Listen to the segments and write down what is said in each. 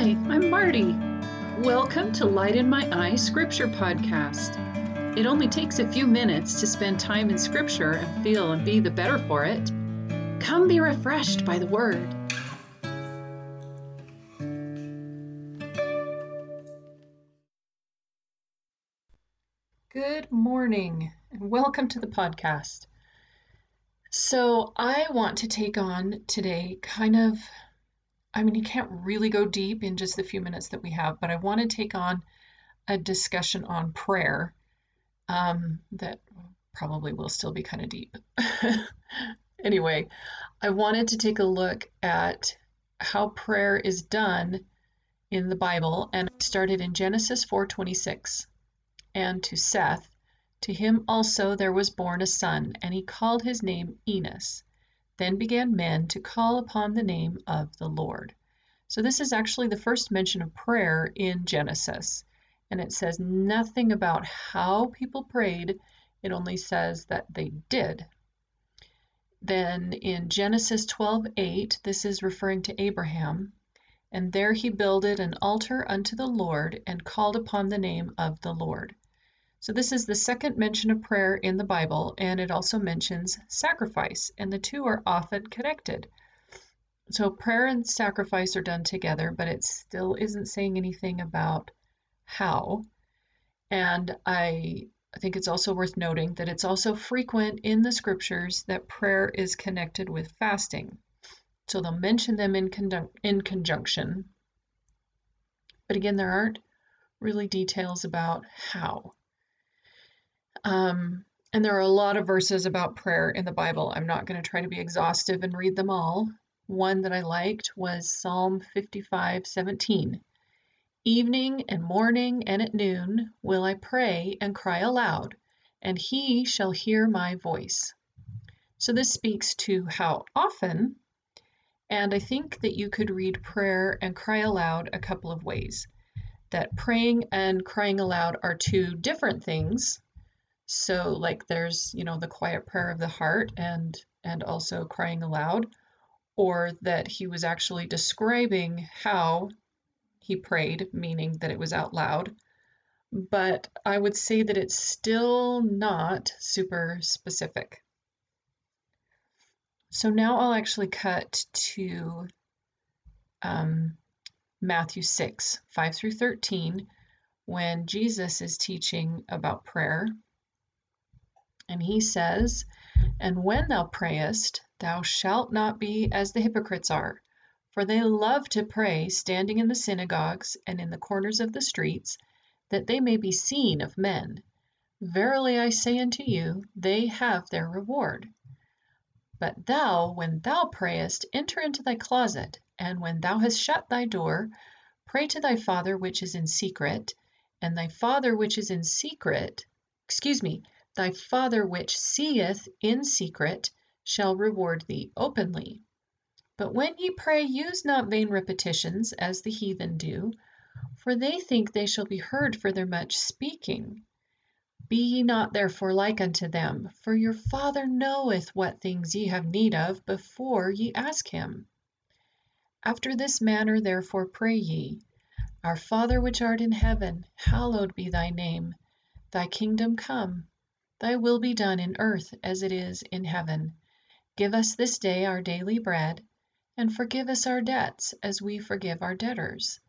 Hi, I'm Marty. Welcome to Light in My Eye Scripture Podcast. It only takes a few minutes to spend time in Scripture and feel and be the better for it. Come be refreshed by the Word. Good morning and welcome to the podcast. So, I want to take on today kind of I mean, you can't really go deep in just the few minutes that we have, but I want to take on a discussion on prayer um, that probably will still be kind of deep. anyway, I wanted to take a look at how prayer is done in the Bible, and started in Genesis 4:26. And to Seth, to him also there was born a son, and he called his name Enos. Then began men to call upon the name of the Lord. So this is actually the first mention of prayer in Genesis. And it says nothing about how people prayed, it only says that they did. Then in Genesis 12:8, this is referring to Abraham, and there he builded an altar unto the Lord and called upon the name of the Lord. So this is the second mention of prayer in the Bible, and it also mentions sacrifice, and the two are often connected. So prayer and sacrifice are done together, but it still isn't saying anything about how. And I I think it's also worth noting that it's also frequent in the scriptures that prayer is connected with fasting. So they'll mention them in, in conjunction. But again, there aren't really details about how. Um, and there are a lot of verses about prayer in the Bible. I'm not going to try to be exhaustive and read them all. One that I liked was Psalm 55:17. Evening and morning and at noon will I pray and cry aloud, and he shall hear my voice. So this speaks to how often, and I think that you could read prayer and cry aloud a couple of ways. That praying and crying aloud are two different things, so like there's, you know, the quiet prayer of the heart and and also crying aloud or that he was actually describing how he prayed, meaning that it was out loud. But I would say that it's still not super specific. So now I'll actually cut to um, Matthew 6, 5 through 13, when Jesus is teaching about prayer and he says, And when thou prayest, thou shalt not be as the hypocrites are, for they love to pray standing in the synagogues and in the corners of the streets, that they may be seen of men. Verily I say unto you, they have their reward. But thou, when thou prayest, enter into thy closet, and when thou hast shut thy door, pray to thy Father which is in secret, and thy Father which is in secret, excuse me, Thy Father which seeth in secret shall reward thee openly. But when ye pray, use not vain repetitions, as the heathen do, for they think they shall be heard for their much speaking. Be ye not therefore like unto them, for your Father knoweth what things ye have need of before ye ask him. After this manner therefore pray ye, Our Father which art in heaven, hallowed be thy name. Thy kingdom come. Thy will be done in earth as it is in heaven. Give us this day our daily bread, and forgive us our debts as we forgive our debtors.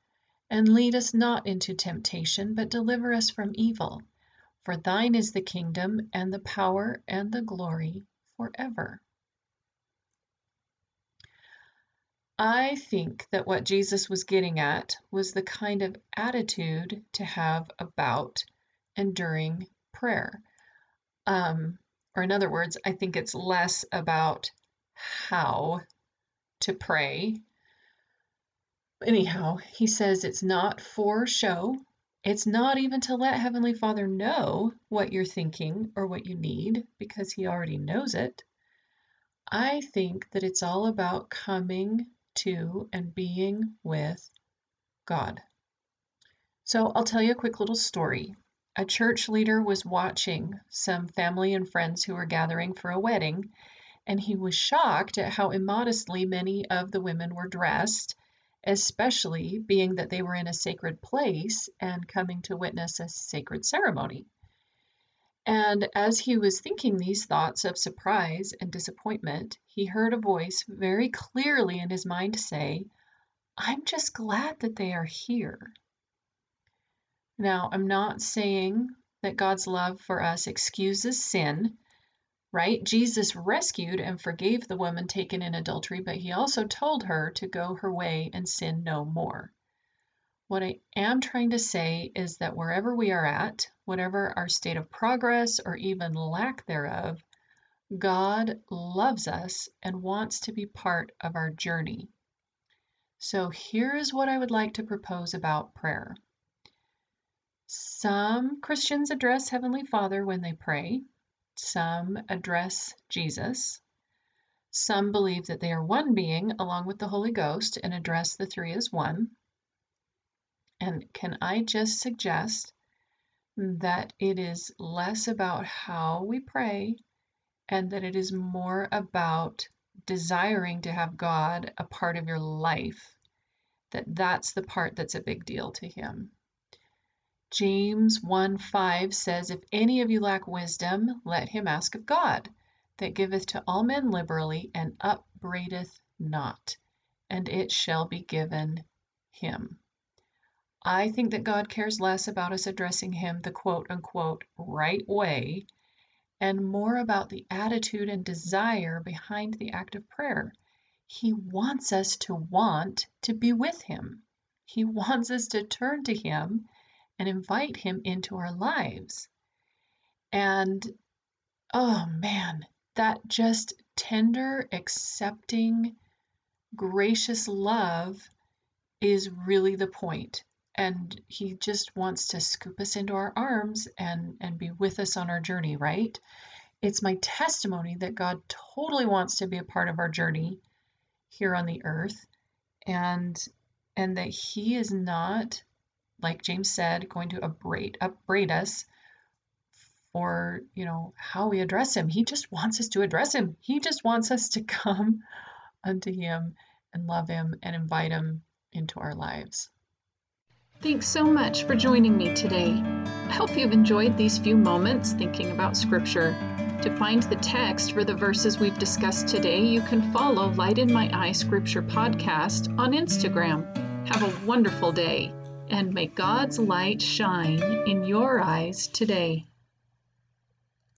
And lead us not into temptation, but deliver us from evil. For thine is the kingdom, and the power, and the glory forever. I think that what Jesus was getting at was the kind of attitude to have about and during prayer. Um, or in other words, I think it's less about how to pray. Anyhow, he says it's not for show. It's not even to let Heavenly Father know what you're thinking or what you need because He already knows it. I think that it's all about coming to and being with God. So I'll tell you a quick little story. A church leader was watching some family and friends who were gathering for a wedding, and he was shocked at how immodestly many of the women were dressed especially being that they were in a sacred place and coming to witness a sacred ceremony. And as he was thinking these thoughts of surprise and disappointment, he heard a voice very clearly in his mind say, I'm just glad that they are here. Now, I'm not saying that God's love for us excuses sin, right? Jesus rescued and forgave the woman taken in adultery, but he also told her to go her way and sin no more. What I am trying to say is that wherever we are at, whatever our state of progress or even lack thereof, God loves us and wants to be part of our journey. So here is what I would like to propose about prayer. Some Christians address Heavenly Father when they pray, some address Jesus. Some believe that they are one being along with the Holy Ghost and address the three as one. And can I just suggest that it is less about how we pray and that it is more about desiring to have God a part of your life, that that's the part that's a big deal to Him. James 1 5 says, If any of you lack wisdom, let him ask of God, that giveth to all men liberally, and upbraideth not, and it shall be given him. I think that God cares less about us addressing Him the quote unquote right way and more about the attitude and desire behind the act of prayer. He wants us to want to be with Him. He wants us to turn to Him and invite Him into our lives. And oh man, that just tender, accepting, gracious love is really the point. and he just wants to scoop us into our arms and and be with us on our journey right it's my testimony that god totally wants to be a part of our journey here on the earth and and that he is not like james said going to upbraid upbraid us for you know how we address him he just wants us to address him he just wants us to come unto him and love him and invite him into our lives Thanks so much for joining me today. I hope you've enjoyed these few moments thinking about Scripture. To find the text for the verses we've discussed today, you can follow Light in My Eye Scripture podcast on Instagram. Have a wonderful day, and may God's light shine in your eyes today.